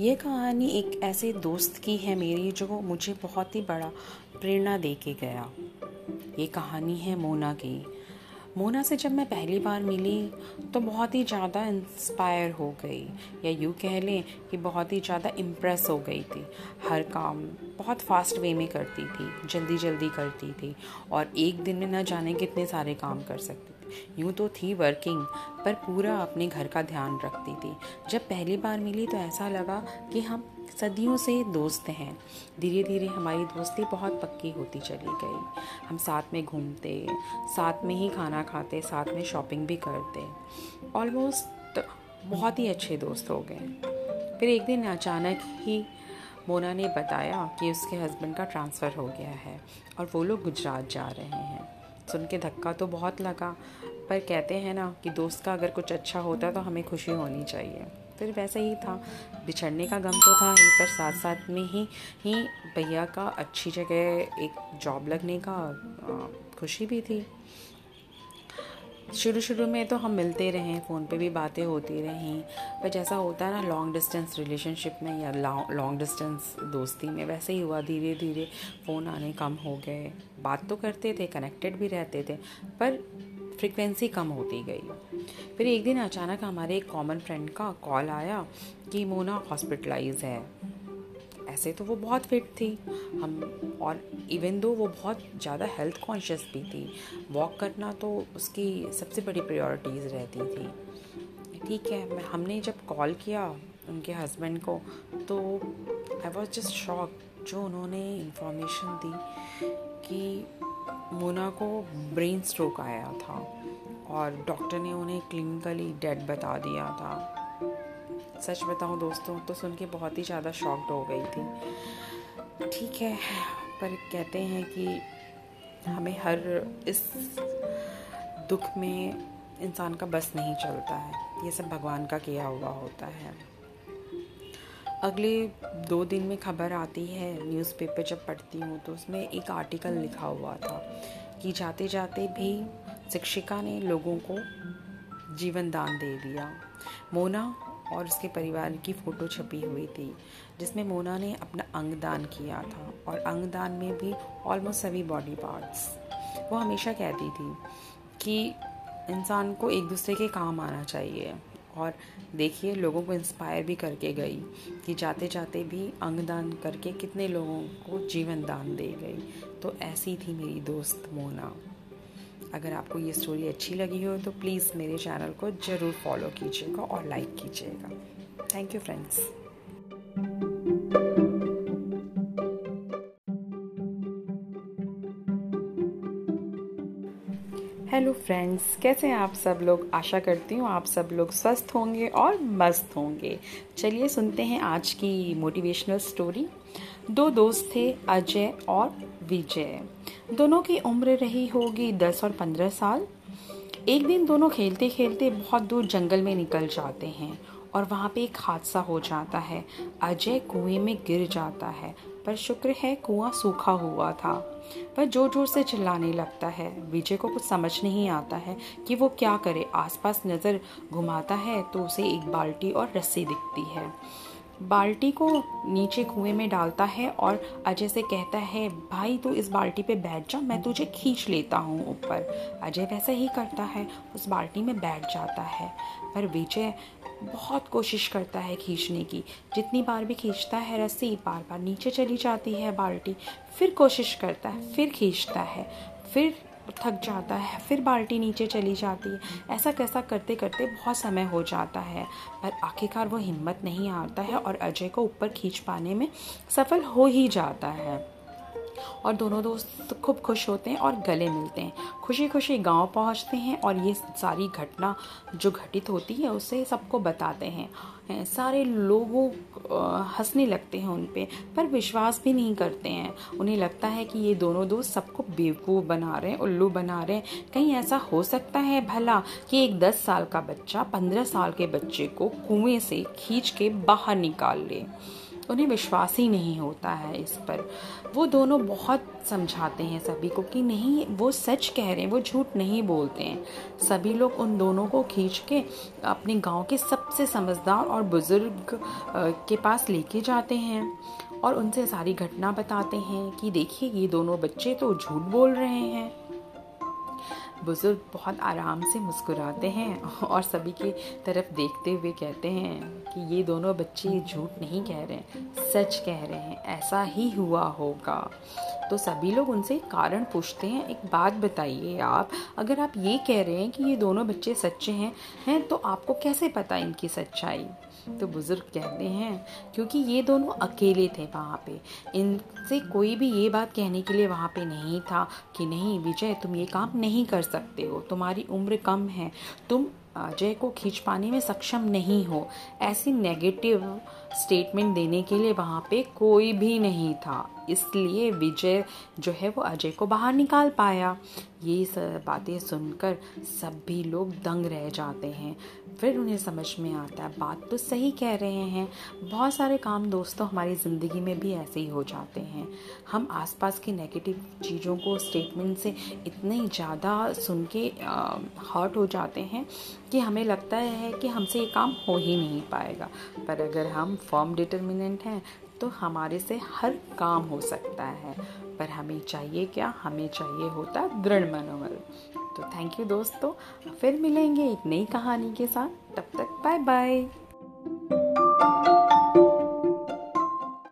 ये कहानी एक ऐसे दोस्त की है मेरी जो मुझे बहुत ही बड़ा प्रेरणा दे के गया। ये कहानी है मोना की। मोना से जब मैं पहली बार मिली तो बहुत ही ज़्यादा इंस्पायर हो गई। या यूँ कह लें कि बहुत ही ज़्यादा इम्प्रेस हो गई थी। हर काम बहुत फास्ट वे में करती थी जल्दी जल्दी करती थी। और एक दिन में न जाने कितने सारे काम कर सकती यूँ तो थी वर्किंग पर पूरा अपने घर का ध्यान रखती थी। जब पहली बार मिली तो ऐसा लगा कि हम सदियों से दोस्त हैं। धीरे धीरे हमारी दोस्ती बहुत पक्की होती चली गई। हम साथ में घूमते, साथ में ही खाना खाते, साथ में शॉपिंग भी करते। ऑलमोस्ट बहुत ही अच्छे दोस्त हो गए। फिर एक दिन अचानक ही मोना ने बताया कि उसके हस्बैंड का ट्रांसफ़र हो गया है और वो लोग गुजरात जा रहे हैं। सुन के धक्का तो बहुत लगा, पर कहते हैं ना कि दोस्त का अगर कुछ अच्छा होता तो हमें खुशी होनी चाहिए। फिर वैसे ही था। बिछड़ने का गम तो था ही, पर साथ साथ में ही ही भैया का अच्छी जगह एक जॉब लगने का खुशी भी थी। शुरू शुरू में तो हम मिलते रहे, फ़ोन पे भी बातें होती रहीं, पर जैसा होता है ना लॉन्ग डिस्टेंस रिलेशनशिप में या लॉन्ग डिस्टेंस दोस्ती में, वैसे ही हुआ धीरे धीरे फ़ोन आने कम हो गए। बात तो करते थे कनेक्टेड भी रहते थे, पर फ्रिक्वेंसी कम होती गई। फिर एक दिन अचानक हमारे एक कॉमन फ्रेंड का कॉल आया कि मोना हॉस्पिटलाइज है। ऐसे तो वो बहुत फिट थी। हम और इवन दो वो बहुत ज़्यादा हेल्थ कॉन्शियस भी थी वॉक करना तो उसकी सबसे बड़ी प्रायोरिटीज़ रहती थी। ठीक है, मैं, हमने जब कॉल किया उनके हस्बैंड को तो आई वॉज़ जस्ट शॉक जो उन्होंने इंफॉर्मेशन दी कि मोना को ब्रेन स्ट्रोक आया था और डॉक्टर ने उन्हें क्लिनिकली डेड बता दिया था। सच बताऊँ दोस्तों तो सुन के बहुत ही ज़्यादा शॉक्ड हो गई थी। ठीक है, पर कहते हैं कि हमें हर इस दुख में इंसान का बस नहीं चलता है। ये सब भगवान का किया हुआ होता है। अगले दो दिन में खबर आती है न्यूज़पेपर जब पढ़ती हूँ तो उसमें एक आर्टिकल लिखा हुआ था कि जाते जाते भी शिक्षिका ने लोगों को जीवन दान दे दिया। मोना और उसके परिवार की फ़ोटो छपी हुई थी, जिसमें मोना ने अपना अंग दान किया था और अंग दान में भी ऑलमोस्ट सभी बॉडी पार्ट्स वो हमेशा कहती थी कि इंसान को एक दूसरे के काम आना चाहिए और देखिए लोगों को इंस्पायर भी करके गई कि जाते जाते भी अंग दान करके कितने लोगों को जीवन दान दे गई। तो ऐसी थी मेरी दोस्त मोना। अगर आपको ये स्टोरी अच्छी लगी हो तो प्लीज़ मेरे चैनल को ज़रूर फॉलो कीजिएगा और लाइक कीजिएगा। Thank you friends hello friends कैसे हैं आप सब लोग? आशा करती हूँ आप सब लोग स्वस्थ होंगे और मस्त होंगे। चलिए सुनते हैं आज की मोटिवेशनल स्टोरी दो दोस्त थे, अजय और विजय। दोनों की उम्र रही होगी दस और पंद्रह साल। एक दिन दोनों खेलते खेलते बहुत दूर जंगल में निकल जाते हैं और वहाँ पे एक हादसा हो जाता है। अजय कुएँ में गिर जाता है, पर शुक्र है कुआँ सूखा हुआ था। पर ज़ोर ज़ोर से चिल्लाने लगता है। विजय को कुछ समझ नहीं आता है कि वो क्या करे। आसपास नज़र घुमाता है तो उसे एक बाल्टी और रस्सी दिखती है। बाल्टी को नीचे कुएँ में डालता है और अजय से कहता है, भाई, तू इस बाल्टी पे बैठ जा, मैं तुझे खींच लेता हूँ ऊपर। अजय वैसा ही करता है, उस बाल्टी में बैठ जाता है। पर विजय बहुत कोशिश करता है खींचने की। जितनी बार भी खींचता है, रस्सी बार बार नीचे चली जाती है बाल्टी, फिर कोशिश करता है, फिर खींचता है, फिर थक जाता है, फिर बाल्टी नीचे चली जाती है। ऐसा कैसा करते करते बहुत समय हो जाता है, पर आखिरकार वो हिम्मत नहीं आता है और अजय को ऊपर खींच पाने में सफल हो ही जाता है। और दोनों दोस्त खूब खुश होते हैं और गले मिलते हैं। खुशी खुशी गाँव पहुँचते हैं और ये सारी घटना जो घटित होती है, उसे सबको बताते हैं। सारे लोगों हंसने लगते हैं उन पर पर विश्वास भी नहीं करते हैं। उन्हें लगता है कि ये दोनों दोस्त सबको बेवकूफ़ बना रहे हैं, उल्लू बना रहे हैं। कहीं ऐसा हो सकता है भला कि एक दस साल का बच्चा पंद्रह साल के बच्चे को कुएँ से खींच के बाहर निकाल ले। उन्हें विश्वास ही नहीं होता है इस पर। वो दोनों बहुत समझाते हैं सभी को कि नहीं, वो सच कह रहे हैं, वो झूठ नहीं बोलते हैं। सभी लोग उन दोनों को खींच के अपने गाँव के सबसे समझदार और बुज़ुर्ग के पास लेके जाते हैं और उनसे सारी घटना बताते हैं कि देखिए, ये दोनों बच्चे तो झूठ बोल रहे हैं। बुज़ुर्ग बहुत आराम से मुस्कुराते हैं और सभी की तरफ़ देखते हुए कहते हैं कि ये दोनों बच्चे झूठ नहीं कह रहे हैं, सच कह रहे हैं, ऐसा ही हुआ होगा। तो सभी लोग उनसे कारण पूछते हैं। एक बात बताइए आप, अगर आप ये कह रहे हैं कि ये दोनों बच्चे सच्चे हैं हैं तो आपको कैसे पता इनकी सच्चाई? तो बुज़ुर्ग कहते हैं, क्योंकि ये दोनों अकेले थे वहाँ पे। इनसे कोई भी ये बात कहने के लिए वहाँ पे नहीं था कि नहीं, विजय, तुम ये काम नहीं कर सकते हो। तुम्हारी उम्र कम है। तुम अजय को खींच पाने में सक्षम नहीं हो, ऐसी नेगेटिव स्टेटमेंट देने के लिए वहाँ पे कोई भी नहीं था। इसलिए विजय जो है वो अजय को बाहर निकाल पाया। ये बातें सुनकर सभी लोग दंग रह जाते हैं। फिर उन्हें समझ में आता है, बात तो सही कह रहे हैं। बहुत सारे काम दोस्तों हमारी ज़िंदगी में भी ऐसे ही हो जाते हैं। हम आसपास की नेगेटिव चीज़ों को स्टेटमेंट से इतने ज़्यादा सुन के हर्ट हो जाते हैं कि हमें लगता है कि हमसे ये काम हो ही नहीं पाएगा। पर अगर हम फॉर्म डिटर्मिनेंट हैं तो हमारे से हर काम हो सकता है। पर हमें चाहिए क्या? हमें चाहिए होता दृढ़ मनोबल। तो थैंक यू दोस्तों। फिर मिलेंगे एक नई कहानी के साथ। तब तक बाय बाय